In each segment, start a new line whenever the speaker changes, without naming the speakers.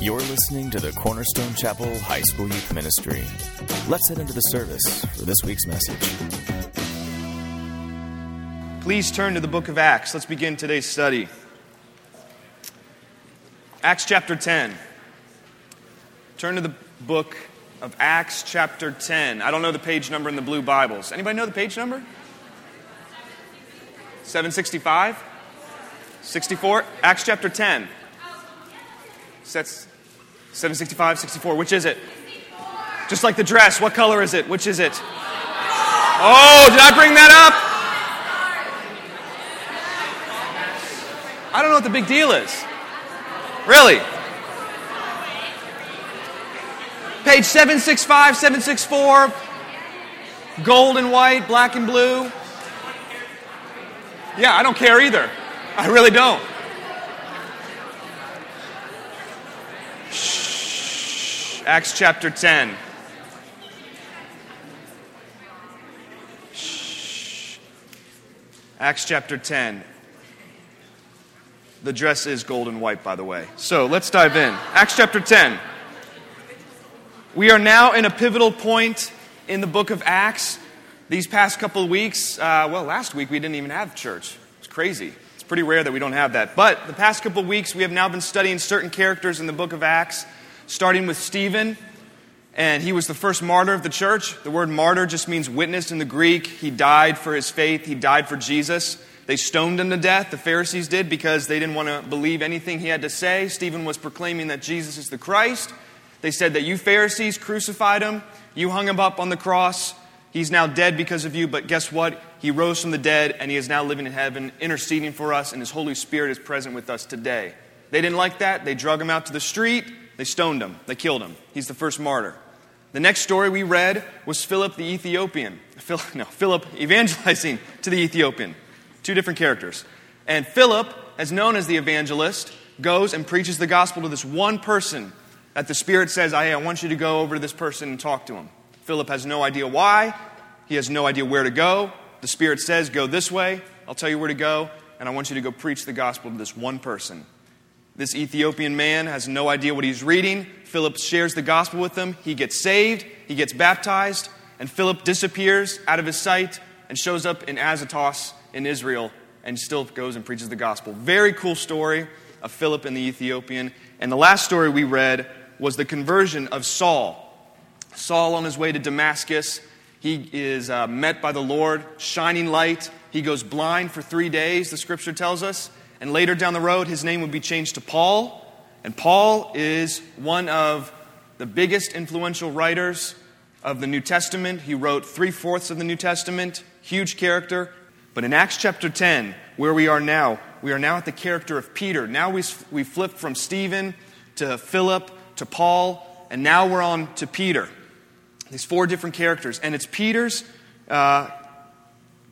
You're listening to the Cornerstone Chapel High School Youth Ministry. Let's head into the service for this week's message.
Please turn to the book of Acts. Let's begin today's study. Acts chapter 10. Turn to the book of Acts chapter 10. I don't know the page number in the blue Bibles. Anybody know the page number? 765? 64? Acts chapter 10. That's 765, 64. Which is it? Just like the dress. What color is it? Which is it? Oh, did I bring that up? I don't know what the big deal is. Really? Page 765, 764, gold and white, black and blue. Yeah, I don't care either. I really don't. Acts chapter 10. Shh. Acts chapter 10. The dress is gold and white, by the way. So let's dive in. Acts chapter 10. We are now in a pivotal point in the book of Acts. These past couple of weeks, uh, well, last week we didn't even have church. It's crazy. It's pretty rare that we don't have that. But the past couple weeks, we have now been studying certain characters in the book of Acts, starting with Stephen. And he was the first martyr of the church. The word martyr just means witness in the Greek. He died for his faith, he died for Jesus. They stoned him to death, the Pharisees did, because they didn't want to believe anything he had to say. Stephen was proclaiming that Jesus is the Christ. They said that you Pharisees crucified him, you hung him up on the cross. He's now dead because of you, but guess what? He rose from the dead and he is now living in heaven, interceding for us, and his Holy Spirit is present with us today. They didn't like that. They drug him out to the street, they stoned him, they killed him. He's the first martyr. The next story we read was Philip the Ethiopian. Phil, no, Philip evangelizing to the Ethiopian. Two different characters. And Philip, as known as the evangelist, goes and preaches the gospel to this one person that the Spirit says, I, I want you to go over to this person and talk to him. Philip has no idea why. He has no idea where to go. The Spirit says, Go this way. I'll tell you where to go. And I want you to go preach the gospel to this one person. This Ethiopian man has no idea what he's reading. Philip shares the gospel with him. He gets saved. He gets baptized. And Philip disappears out of his sight and shows up in Azotus in Israel and still goes and preaches the gospel. Very cool story of Philip and the Ethiopian. And the last story we read was the conversion of Saul. Saul, on his way to Damascus, he is uh, met by the Lord, shining light. He goes blind for three days, the scripture tells us. And later down the road, his name would be changed to Paul. And Paul is one of the biggest influential writers of the New Testament. He wrote three fourths of the New Testament, huge character. But in Acts chapter 10, where we are now, we are now at the character of Peter. Now we, we flip from Stephen to Philip to Paul, and now we're on to Peter. These four different characters. And it's Peter's uh,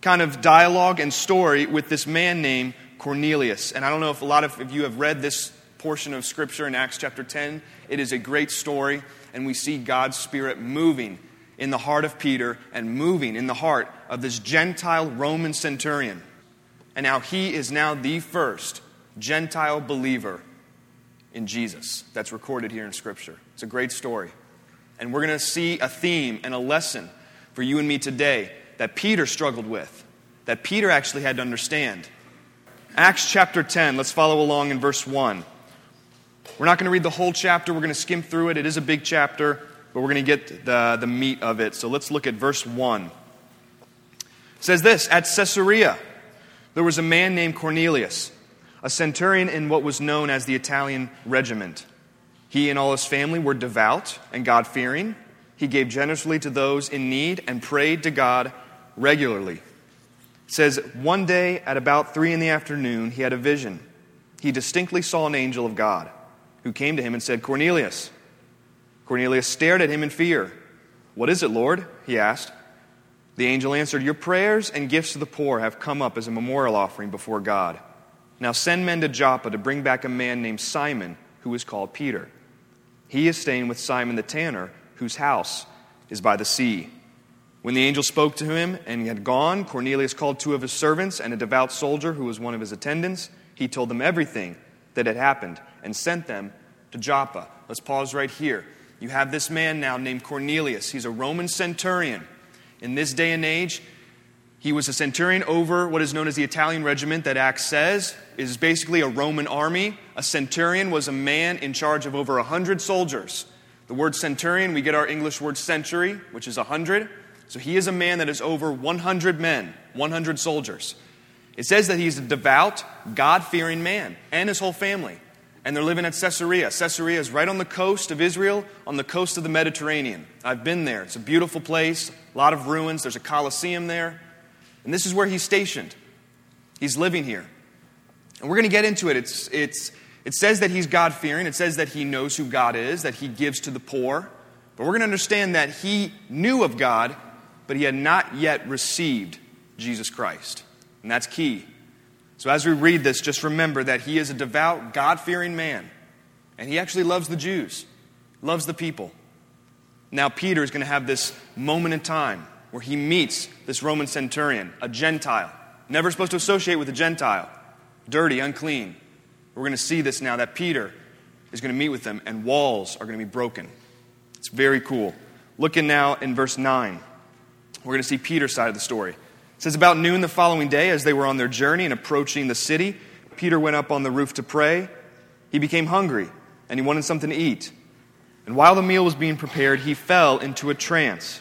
kind of dialogue and story with this man named Cornelius. And I don't know if a lot of you have read this portion of Scripture in Acts chapter 10. It is a great story, and we see God's Spirit moving in the heart of Peter and moving in the heart of this Gentile Roman centurion. And now he is now the first Gentile believer in Jesus that's recorded here in Scripture. It's a great story. And we're going to see a theme and a lesson for you and me today that Peter struggled with, that Peter actually had to understand. Acts chapter 10, let's follow along in verse 1. We're not going to read the whole chapter, we're going to skim through it. It is a big chapter, but we're going to get the, the meat of it. So let's look at verse 1. It says this At Caesarea, there was a man named Cornelius, a centurion in what was known as the Italian regiment. He and all his family were devout and God fearing. He gave generously to those in need and prayed to God regularly. Says, One day at about three in the afternoon, he had a vision. He distinctly saw an angel of God who came to him and said, Cornelius. Cornelius stared at him in fear. What is it, Lord? he asked. The angel answered, Your prayers and gifts to the poor have come up as a memorial offering before God. Now send men to Joppa to bring back a man named Simon, who is called Peter. He is staying with Simon the tanner, whose house is by the sea. When the angel spoke to him and he had gone, Cornelius called two of his servants and a devout soldier who was one of his attendants. He told them everything that had happened and sent them to Joppa. Let's pause right here. You have this man now named Cornelius. He's a Roman centurion. In this day and age, he was a centurion over what is known as the Italian regiment that Acts says is basically a Roman army. A centurion was a man in charge of over 100 soldiers. The word centurion, we get our English word century, which is 100. So he is a man that is over 100 men, 100 soldiers. It says that he's a devout, God fearing man and his whole family. And they're living at Caesarea. Caesarea is right on the coast of Israel, on the coast of the Mediterranean. I've been there. It's a beautiful place, a lot of ruins. There's a Colosseum there. And this is where he's stationed. He's living here. And we're going to get into it. It's, it's, it says that he's God fearing, it says that he knows who God is, that he gives to the poor. But we're going to understand that he knew of God, but he had not yet received Jesus Christ. And that's key. So as we read this, just remember that he is a devout, God fearing man. And he actually loves the Jews, loves the people. Now, Peter is going to have this moment in time where he meets this Roman centurion, a Gentile. Never supposed to associate with a Gentile. Dirty, unclean. We're going to see this now that Peter is going to meet with them and walls are going to be broken. It's very cool. Looking now in verse 9, we're going to see Peter's side of the story. It says, About noon the following day, as they were on their journey and approaching the city, Peter went up on the roof to pray. He became hungry and he wanted something to eat. And while the meal was being prepared, he fell into a trance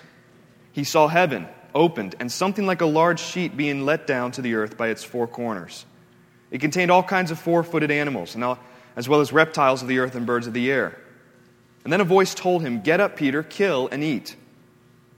he saw heaven opened and something like a large sheet being let down to the earth by its four corners. It contained all kinds of four footed animals, and as well as reptiles of the earth and birds of the air. And then a voice told him, Get up, Peter, kill and eat.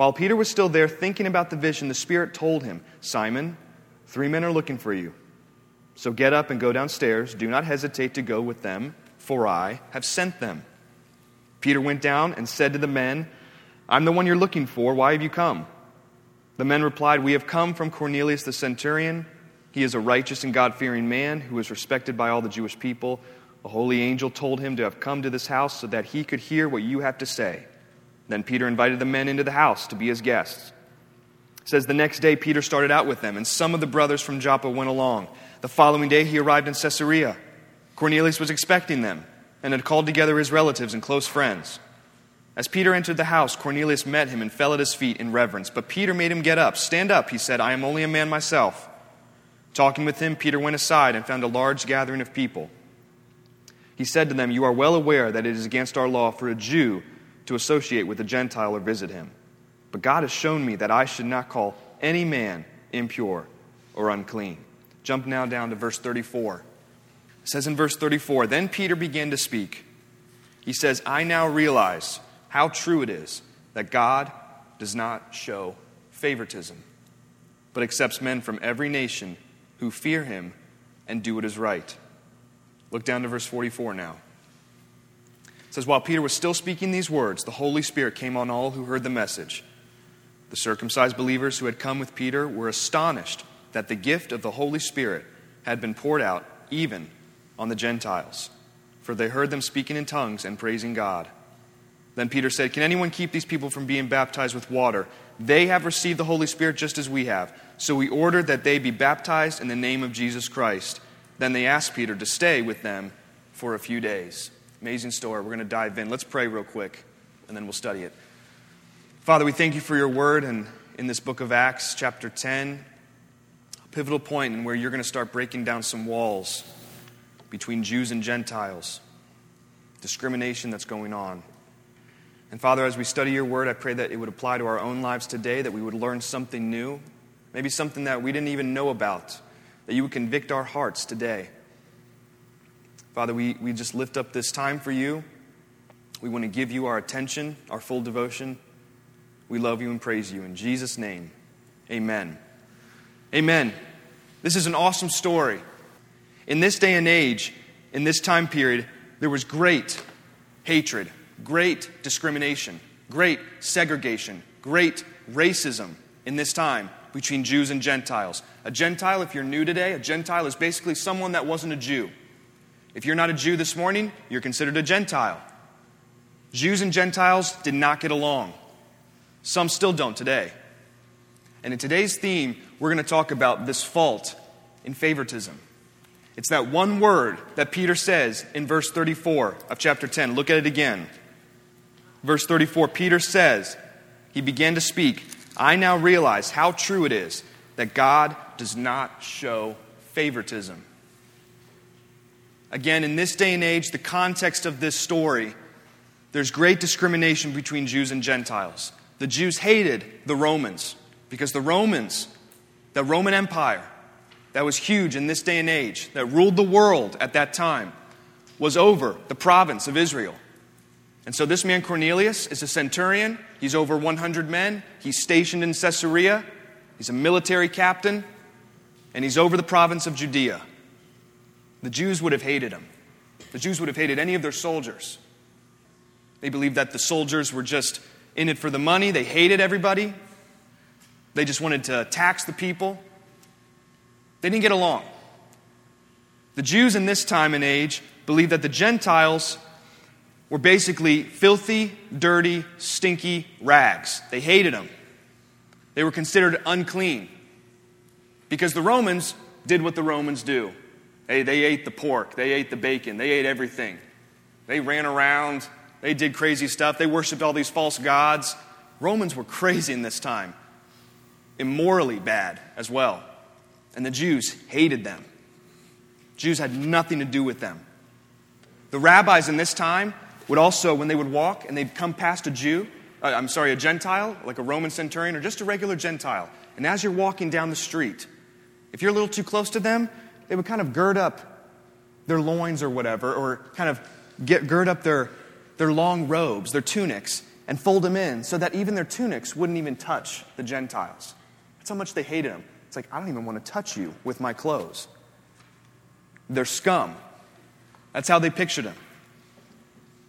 While Peter was still there thinking about the vision, the Spirit told him, Simon, three men are looking for you. So get up and go downstairs. Do not hesitate to go with them, for I have sent them. Peter went down and said to the men, I'm the one you're looking for. Why have you come? The men replied, We have come from Cornelius the centurion. He is a righteous and God fearing man who is respected by all the Jewish people. A holy angel told him to have come to this house so that he could hear what you have to say. Then Peter invited the men into the house to be his guests. It says the next day Peter started out with them, and some of the brothers from Joppa went along. The following day he arrived in Caesarea. Cornelius was expecting them and had called together his relatives and close friends. As Peter entered the house, Cornelius met him and fell at his feet in reverence. But Peter made him get up. Stand up, he said. I am only a man myself. Talking with him, Peter went aside and found a large gathering of people. He said to them, You are well aware that it is against our law for a Jew to associate with a Gentile or visit him. But God has shown me that I should not call any man impure or unclean. Jump now down to verse 34. It says in verse 34 Then Peter began to speak. He says, I now realize how true it is that God does not show favoritism, but accepts men from every nation who fear him and do what is right. Look down to verse 44 now. It says, While Peter was still speaking these words, the Holy Spirit came on all who heard the message. The circumcised believers who had come with Peter were astonished that the gift of the Holy Spirit had been poured out even on the Gentiles, for they heard them speaking in tongues and praising God. Then Peter said, Can anyone keep these people from being baptized with water? They have received the Holy Spirit just as we have. So we ordered that they be baptized in the name of Jesus Christ. Then they asked Peter to stay with them for a few days. Amazing story. We're going to dive in. Let's pray real quick, and then we'll study it. Father, we thank you for your word and in this book of Acts, chapter 10, a pivotal point in where you're going to start breaking down some walls between Jews and Gentiles, discrimination that's going on. And Father, as we study your word, I pray that it would apply to our own lives today, that we would learn something new, maybe something that we didn't even know about, that you would convict our hearts today. Father, we, we just lift up this time for you. We want to give you our attention, our full devotion. We love you and praise you. In Jesus' name, amen. Amen. This is an awesome story. In this day and age, in this time period, there was great hatred great discrimination. great segregation, great racism in this time between Jews and Gentiles. A Gentile, if you're new today, a Gentile is basically someone that wasn't a Jew. If you're not a Jew this morning, you're considered a Gentile. Jews and Gentiles did not get along. Some still don't today. And in today's theme, we're going to talk about this fault in favoritism. It's that one word that Peter says in verse 34 of chapter 10. Look at it again. Verse 34 Peter says, He began to speak. I now realize how true it is that God does not show favoritism. Again, in this day and age, the context of this story, there's great discrimination between Jews and Gentiles. The Jews hated the Romans because the Romans, the Roman Empire, that was huge in this day and age, that ruled the world at that time, was over the province of Israel. And so this man Cornelius is a centurion. He's over 100 men. He's stationed in Caesarea. He's a military captain. And he's over the province of Judea. The Jews would have hated him. The Jews would have hated any of their soldiers. They believed that the soldiers were just in it for the money. They hated everybody. They just wanted to tax the people. They didn't get along. The Jews in this time and age believed that the Gentiles were basically filthy, dirty, stinky rags. They hated them. They were considered unclean because the Romans did what the Romans do. They, they ate the pork, they ate the bacon, they ate everything. They ran around, they did crazy stuff, they worshiped all these false gods. Romans were crazy in this time, immorally bad as well. And the Jews hated them. Jews had nothing to do with them. The rabbis in this time would also, when they would walk and they'd come past a Jew, uh, I'm sorry, a Gentile, like a Roman centurion or just a regular Gentile, and as you're walking down the street, if you're a little too close to them, they would kind of gird up their loins or whatever, or kind of get, gird up their, their long robes, their tunics, and fold them in so that even their tunics wouldn't even touch the Gentiles. That's how much they hated them. It's like, I don't even want to touch you with my clothes. They're scum. That's how they pictured him.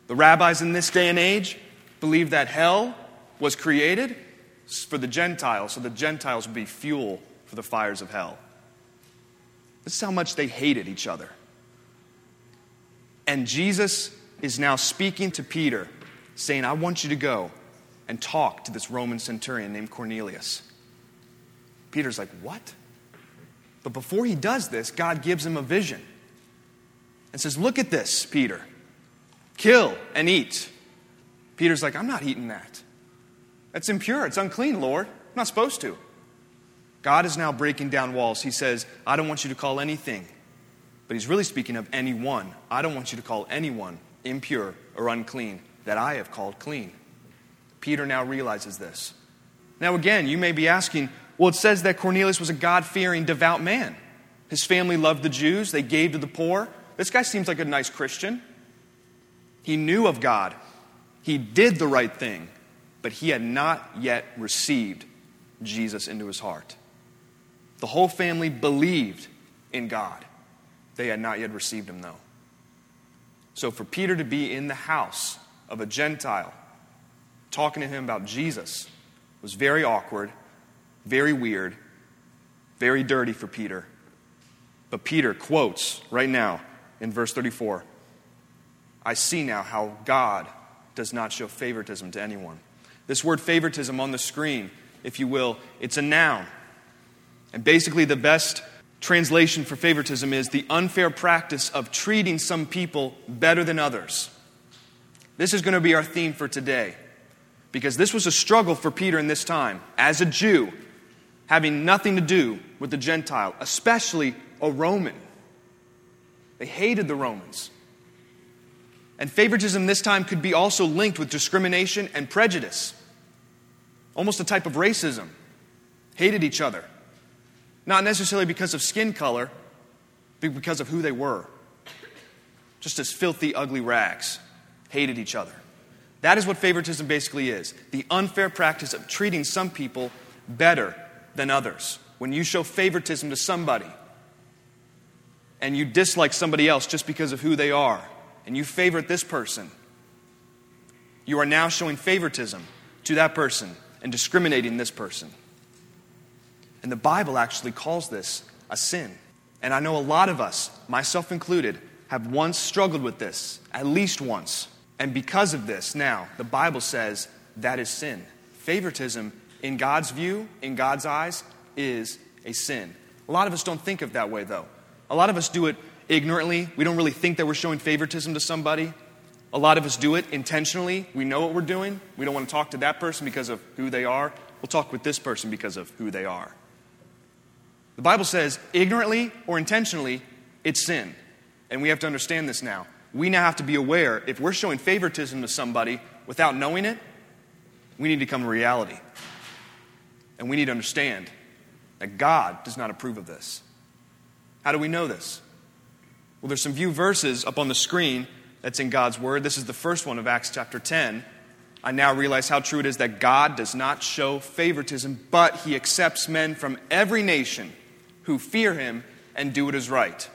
The rabbis in this day and age believed that hell was created for the Gentiles, so the Gentiles would be fuel for the fires of hell. This is how much they hated each other. And Jesus is now speaking to Peter, saying, I want you to go and talk to this Roman centurion named Cornelius. Peter's like, What? But before he does this, God gives him a vision and says, Look at this, Peter kill and eat. Peter's like, I'm not eating that. That's impure. It's unclean, Lord. I'm not supposed to. God is now breaking down walls. He says, I don't want you to call anything, but he's really speaking of anyone. I don't want you to call anyone impure or unclean that I have called clean. Peter now realizes this. Now, again, you may be asking, well, it says that Cornelius was a God fearing, devout man. His family loved the Jews, they gave to the poor. This guy seems like a nice Christian. He knew of God. He did the right thing, but he had not yet received Jesus into his heart. The whole family believed in God. They had not yet received him, though. So for Peter to be in the house of a Gentile talking to him about Jesus was very awkward, very weird, very dirty for Peter. But Peter quotes right now in verse 34 I see now how God does not show favoritism to anyone. This word favoritism on the screen, if you will, it's a noun. And basically, the best translation for favoritism is the unfair practice of treating some people better than others. This is going to be our theme for today because this was a struggle for Peter in this time as a Jew, having nothing to do with the Gentile, especially a Roman. They hated the Romans. And favoritism this time could be also linked with discrimination and prejudice, almost a type of racism. Hated each other. Not necessarily because of skin color, but because of who they were. Just as filthy, ugly rags. Hated each other. That is what favoritism basically is the unfair practice of treating some people better than others. When you show favoritism to somebody and you dislike somebody else just because of who they are, and you favorite this person, you are now showing favoritism to that person and discriminating this person. And the Bible actually calls this a sin. And I know a lot of us, myself included, have once struggled with this, at least once. And because of this, now, the Bible says that is sin. Favoritism, in God's view, in God's eyes, is a sin. A lot of us don't think of that way, though. A lot of us do it ignorantly. We don't really think that we're showing favoritism to somebody. A lot of us do it intentionally. We know what we're doing. We don't want to talk to that person because of who they are. We'll talk with this person because of who they are. The Bible says, ignorantly or intentionally, it's sin. And we have to understand this now. We now have to be aware if we're showing favoritism to somebody without knowing it, we need to come to reality. And we need to understand that God does not approve of this. How do we know this? Well, there's some few verses up on the screen that's in God's Word. This is the first one of Acts chapter 10. I now realize how true it is that God does not show favoritism, but He accepts men from every nation who fear Him and do what is right.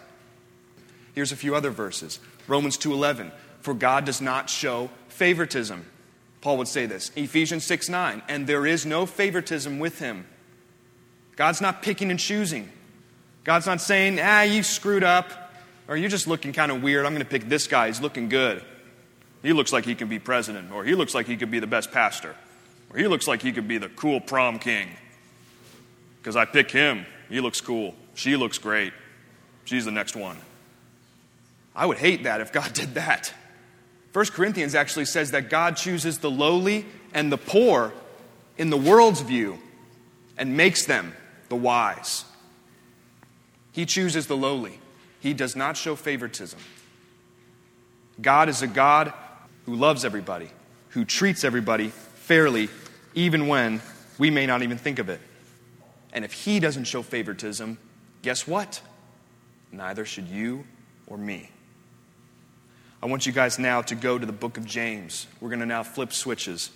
Here's a few other verses. Romans 2:11, for God does not show favoritism. Paul would say this. Ephesians 6 9, and there is no favoritism with him. God's not picking and choosing. God's not saying, ah, you screwed up or you're just looking kind of weird. I'm going to pick this guy. He's looking good. He looks like he can be president, or he looks like he could be the best pastor, or he looks like he could be the cool prom king. Because I pick him. He looks cool. She looks great. She's the next one. I would hate that if God did that. 1 Corinthians actually says that God chooses the lowly and the poor in the world's view and makes them the wise. He chooses the lowly. He does not show favoritism. God is a God who loves everybody, who treats everybody fairly, even when we may not even think of it. And if He doesn't show favoritism, guess what? Neither should you or me. I want you guys now to go to the book of James. We're going to now flip switches.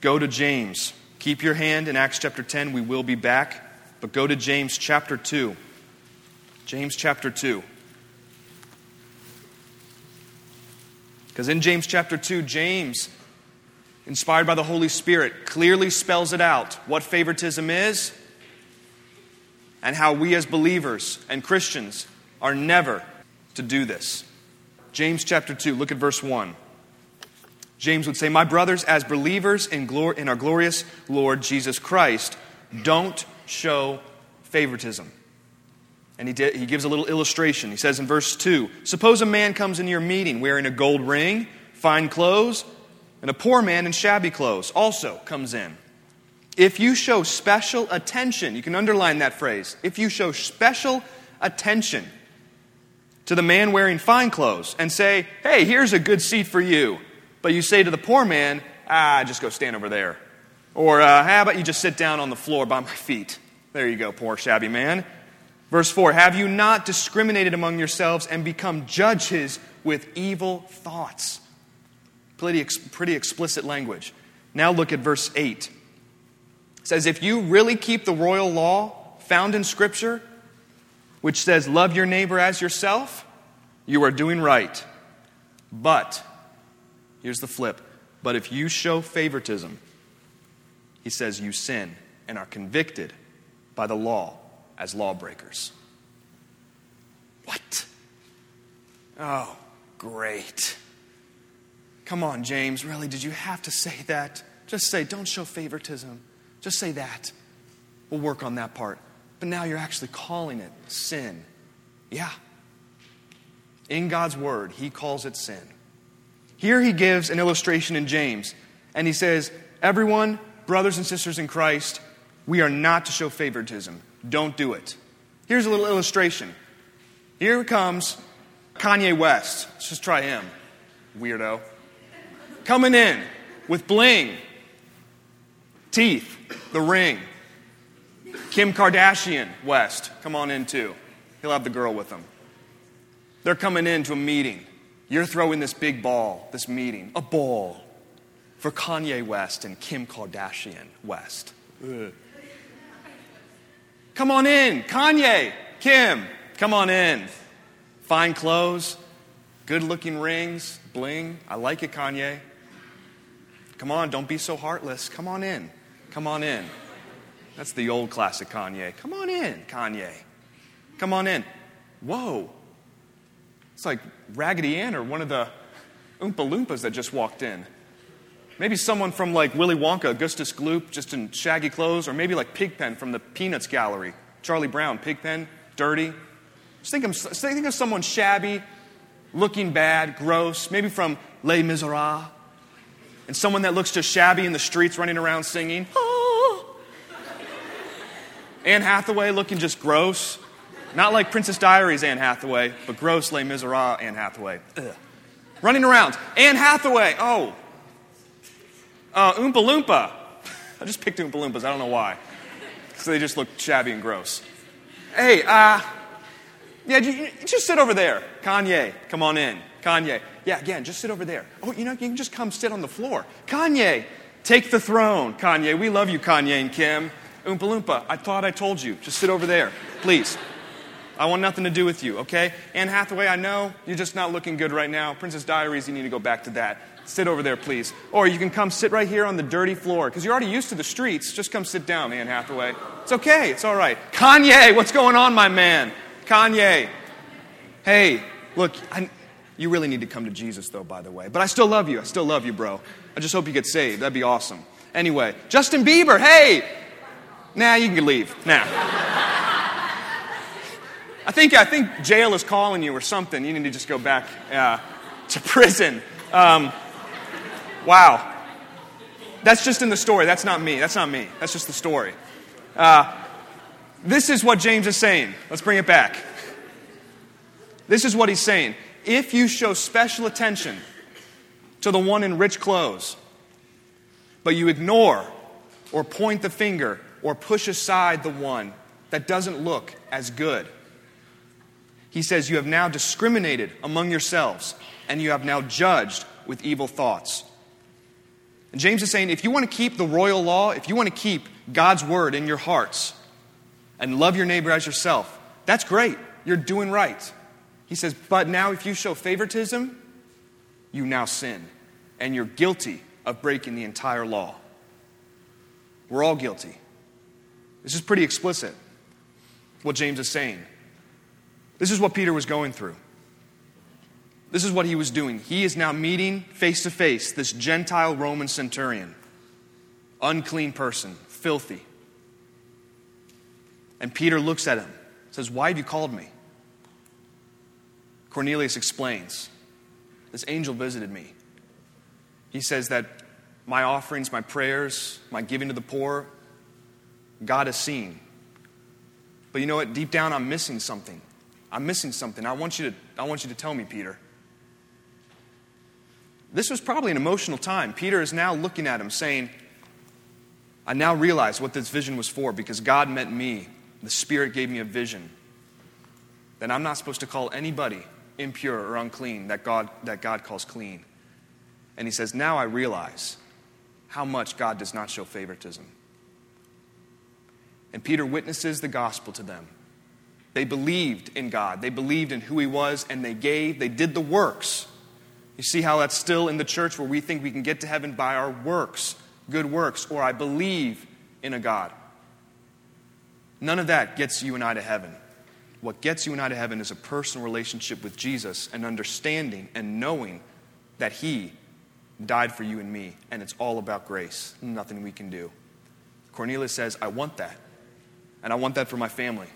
Go to James. Keep your hand in Acts chapter 10. We will be back. But go to James chapter 2. James chapter 2. Because in James chapter 2, James, inspired by the Holy Spirit, clearly spells it out what favoritism is and how we as believers and Christians are never to do this. James chapter 2, look at verse 1. James would say, My brothers, as believers in, glor- in our glorious Lord Jesus Christ, don't show favoritism. And he, he gives a little illustration. He says in verse 2 Suppose a man comes into your meeting wearing a gold ring, fine clothes, and a poor man in shabby clothes also comes in. If you show special attention, you can underline that phrase. If you show special attention to the man wearing fine clothes and say, hey, here's a good seat for you, but you say to the poor man, ah, just go stand over there. Or uh, how about you just sit down on the floor by my feet? There you go, poor shabby man. Verse 4 Have you not discriminated among yourselves and become judges with evil thoughts? Pretty, pretty explicit language. Now look at verse 8. It says, If you really keep the royal law found in Scripture, which says, Love your neighbor as yourself, you are doing right. But, here's the flip. But if you show favoritism, he says you sin and are convicted by the law as lawbreakers. What? Oh, great. Come on, James. Really, did you have to say that? Just say, don't show favoritism. Just say that. We'll work on that part. But now you're actually calling it sin. Yeah. In God's word, he calls it sin. Here he gives an illustration in James, and he says, Everyone, brothers and sisters in Christ, we are not to show favoritism. Don't do it. Here's a little illustration. Here comes Kanye West. Let's just try him. Weirdo. Coming in with bling, teeth, the ring. Kim Kardashian West, come on in too. He'll have the girl with him. They're coming in to a meeting. You're throwing this big ball, this meeting, a ball for Kanye West and Kim Kardashian West. Ugh. Come on in. Kanye, Kim, come on in. Fine clothes, good looking rings, bling. I like it, Kanye. Come on, don't be so heartless. Come on in. Come on in. That's the old classic Kanye. Come on in, Kanye. Come on in. Whoa. It's like Raggedy Ann or one of the Oompa Loompas that just walked in. Maybe someone from like Willy Wonka, Augustus Gloop, just in shaggy clothes, or maybe like Pigpen from the Peanuts Gallery. Charlie Brown, Pigpen, dirty. Just think of, think of someone shabby, looking bad, gross, maybe from Les Miserables, and someone that looks just shabby in the streets running around singing. Oh. Anne Hathaway looking just gross. Not like Princess Diaries Anne Hathaway, but gross Les Miserables Anne Hathaway. Ugh. Running around. Anne Hathaway. Oh. Uh, Oompa Loompa. I just picked Oompa Loompas. I don't know why. Because they just look shabby and gross. Hey, uh, yeah, just sit over there. Kanye, come on in. Kanye. Yeah, again, just sit over there. Oh, you know, you can just come sit on the floor. Kanye, take the throne. Kanye, we love you, Kanye and Kim. Oompa Loompa, I thought I told you. Just sit over there, please. I want nothing to do with you, okay? Anne Hathaway, I know you're just not looking good right now. Princess Diaries, you need to go back to that. Sit over there, please. Or you can come sit right here on the dirty floor, because you're already used to the streets. Just come sit down, Anne Hathaway. It's okay, it's all right. Kanye, what's going on, my man? Kanye. Hey, look, I, you really need to come to Jesus, though, by the way. But I still love you. I still love you, bro. I just hope you get saved. That'd be awesome. Anyway, Justin Bieber, hey! Nah, you can leave. Nah. I think, I think jail is calling you or something. You need to just go back uh, to prison. Um, wow. That's just in the story. That's not me. That's not me. That's just the story. Uh, this is what James is saying. Let's bring it back. This is what he's saying. If you show special attention to the one in rich clothes, but you ignore or point the finger or push aside the one that doesn't look as good, he says, You have now discriminated among yourselves, and you have now judged with evil thoughts. And James is saying, if you want to keep the royal law, if you want to keep God's word in your hearts, and love your neighbor as yourself, that's great. You're doing right. He says, but now if you show favoritism, you now sin, and you're guilty of breaking the entire law. We're all guilty. This is pretty explicit, what James is saying. This is what Peter was going through. This is what he was doing. He is now meeting face to face this Gentile Roman centurion, unclean person, filthy. And Peter looks at him, says, Why have you called me? Cornelius explains, This angel visited me. He says that my offerings, my prayers, my giving to the poor, God has seen. But you know what? Deep down, I'm missing something. I'm missing something. I want you to, I want you to tell me, Peter. This was probably an emotional time. Peter is now looking at him saying, I now realize what this vision was for because God met me. The Spirit gave me a vision that I'm not supposed to call anybody impure or unclean that God, that God calls clean. And he says, Now I realize how much God does not show favoritism. And Peter witnesses the gospel to them. They believed in God, they believed in who He was, and they gave, they did the works. You see how that's still in the church where we think we can get to heaven by our works, good works, or I believe in a God. None of that gets you and I to heaven. What gets you and I to heaven is a personal relationship with Jesus and understanding and knowing that He died for you and me, and it's all about grace, nothing we can do. Cornelius says, I want that, and I want that for my family.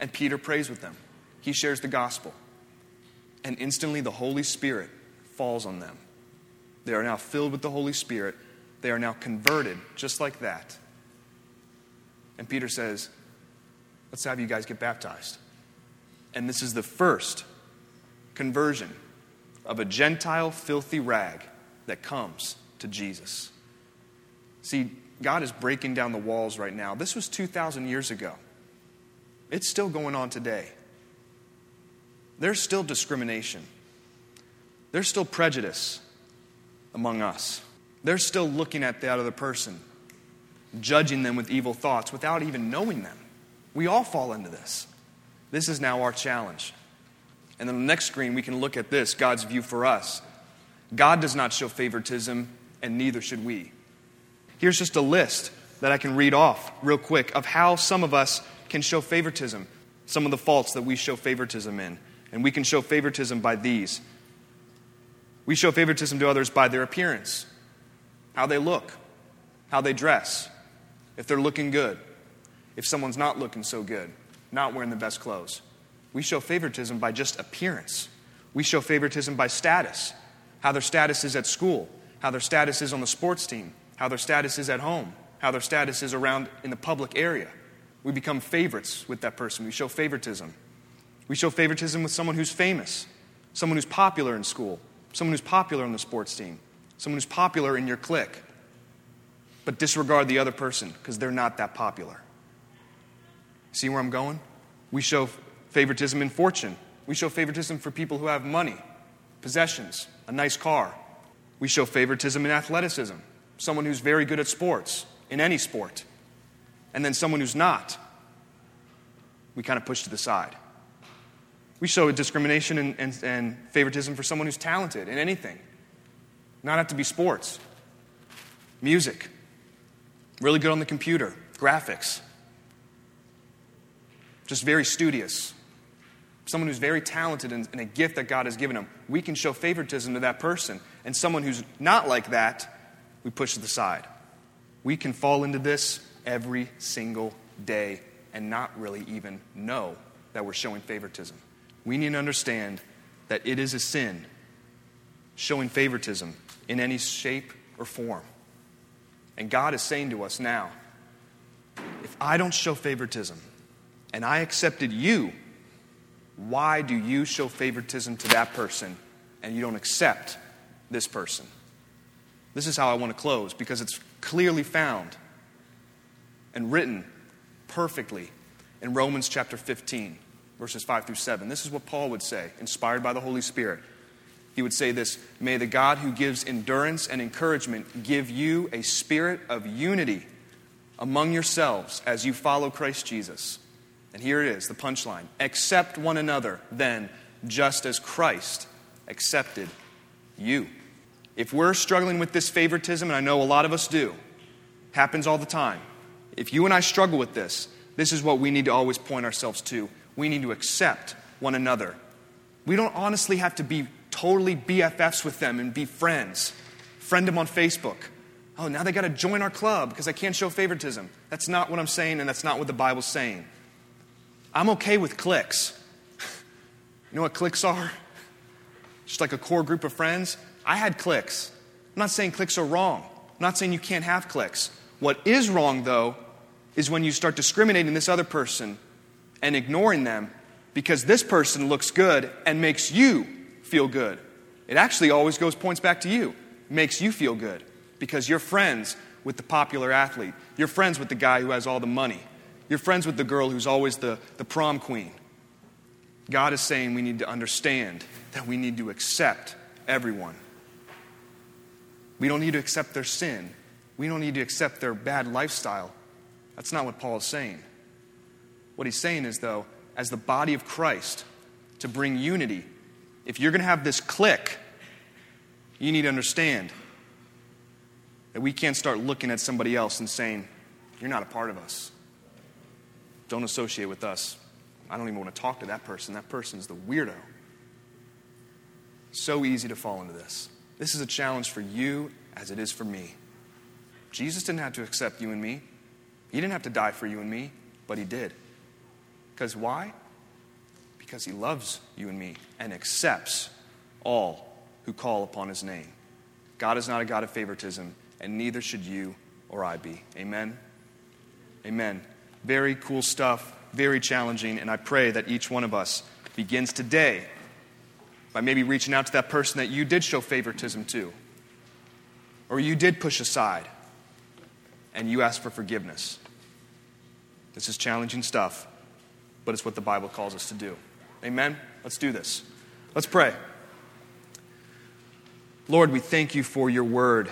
And Peter prays with them. He shares the gospel. And instantly the Holy Spirit falls on them. They are now filled with the Holy Spirit. They are now converted just like that. And Peter says, Let's have you guys get baptized. And this is the first conversion of a Gentile filthy rag that comes to Jesus. See, God is breaking down the walls right now. This was 2,000 years ago. It's still going on today. There's still discrimination. There's still prejudice among us. They're still looking at the other person, judging them with evil thoughts without even knowing them. We all fall into this. This is now our challenge. And then on the next screen, we can look at this God's view for us. God does not show favoritism and neither should we. Here's just a list that I can read off real quick of how some of us can show favoritism, some of the faults that we show favoritism in. And we can show favoritism by these. We show favoritism to others by their appearance, how they look, how they dress, if they're looking good, if someone's not looking so good, not wearing the best clothes. We show favoritism by just appearance. We show favoritism by status, how their status is at school, how their status is on the sports team, how their status is at home, how their status is around in the public area. We become favorites with that person. We show favoritism. We show favoritism with someone who's famous, someone who's popular in school, someone who's popular on the sports team, someone who's popular in your clique. But disregard the other person because they're not that popular. See where I'm going? We show favoritism in fortune. We show favoritism for people who have money, possessions, a nice car. We show favoritism in athleticism. Someone who's very good at sports, in any sport. And then someone who's not, we kind of push to the side. We show discrimination and, and, and favoritism for someone who's talented in anything. Not have to be sports, music, really good on the computer, graphics, just very studious, someone who's very talented in, in, a gift that God has given them, we can show favoritism to that person. And someone who's not like that, we push to the side. We can fall into this every single day and not really even know that we're showing favoritism. We need to understand that it is a sin showing favoritism in any shape or form. And God is saying to us now if I don't show favoritism and I accepted you why do you show favoritism to that person and you don't accept this person? This is how I want to close because it's clearly found and written perfectly in Romans chapter 15, verses 5 through 7. This is what Paul would say, inspired by the Holy Spirit. He would say this May the God who gives endurance and encouragement give you a spirit of unity among yourselves as you follow Christ Jesus and here it is, the punchline. Accept one another, then, just as Christ accepted you. If we're struggling with this favoritism, and I know a lot of us do, happens all the time. If you and I struggle with this, this is what we need to always point ourselves to. We need to accept one another. We don't honestly have to be totally BFFs with them and be friends. Friend them on Facebook. Oh, now they got to join our club because I can't show favoritism. That's not what I'm saying, and that's not what the Bible's saying. I'm okay with cliques. You know what cliques are? Just like a core group of friends. I had cliques. I'm not saying cliques are wrong. I'm not saying you can't have cliques. What is wrong, though, is when you start discriminating this other person and ignoring them because this person looks good and makes you feel good. It actually always goes points back to you. makes you feel good because you're friends with the popular athlete. You're friends with the guy who has all the money. You're friends with the girl who's always the, the prom queen. God is saying we need to understand that we need to accept everyone. We don't need to accept their sin. We don't need to accept their bad lifestyle. That's not what Paul is saying. What he's saying is, though, as the body of Christ, to bring unity, if you're going to have this clique, you need to understand that we can't start looking at somebody else and saying, You're not a part of us. Don't associate with us. I don't even want to talk to that person. That person's the weirdo. So easy to fall into this. This is a challenge for you as it is for me. Jesus didn't have to accept you and me. He didn't have to die for you and me, but He did. Because why? Because He loves you and me and accepts all who call upon His name. God is not a God of favoritism, and neither should you or I be. Amen? Amen. Very cool stuff, very challenging, and I pray that each one of us begins today by maybe reaching out to that person that you did show favoritism to, or you did push aside, and you ask for forgiveness. This is challenging stuff, but it's what the Bible calls us to do. Amen? Let's do this. Let's pray. Lord, we thank you for your word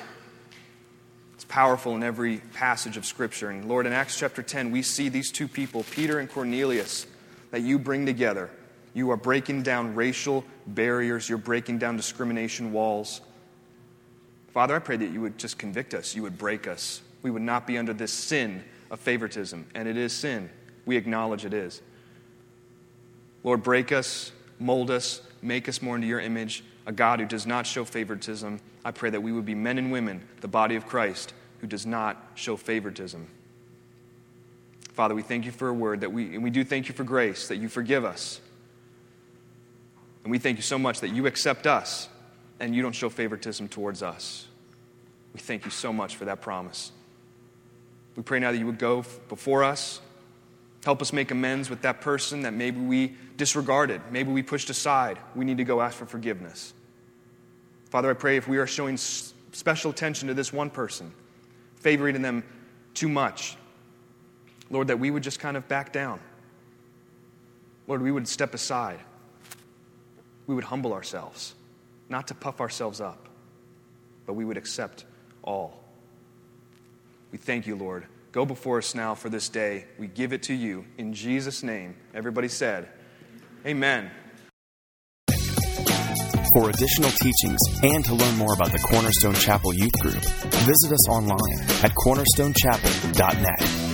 powerful in every passage of Scripture. And Lord, in Acts chapter 10, we see these two people, Peter and Cornelius, that you bring together. You are breaking down racial barriers, you're breaking down discrimination walls. Father, I pray that you would just convict us, you would break us. We would not be under this sin of favoritism. And it is sin. We acknowledge it is. Lord, break us, mold us, make us more into your image, a God who does not show favoritism. I pray that we would be men and women, the body of Christ, who does not show favoritism. Father, we thank you for a word that we, and we do thank you for grace, that you forgive us. And we thank you so much that you accept us and you don't show favoritism towards us. We thank you so much for that promise. We pray now that you would go before us, help us make amends with that person that maybe we disregarded, maybe we pushed aside. We need to go ask for forgiveness. Father, I pray if we are showing special attention to this one person, favoring them too much, Lord, that we would just kind of back down. Lord, we would step aside. We would humble ourselves, not to puff ourselves up, but we would accept all. We thank you, Lord. Go before us now for this day. We give it to you in Jesus' name. Everybody said, Amen.
For additional teachings and to learn more about the Cornerstone Chapel Youth Group, visit us online at cornerstonechapel.net.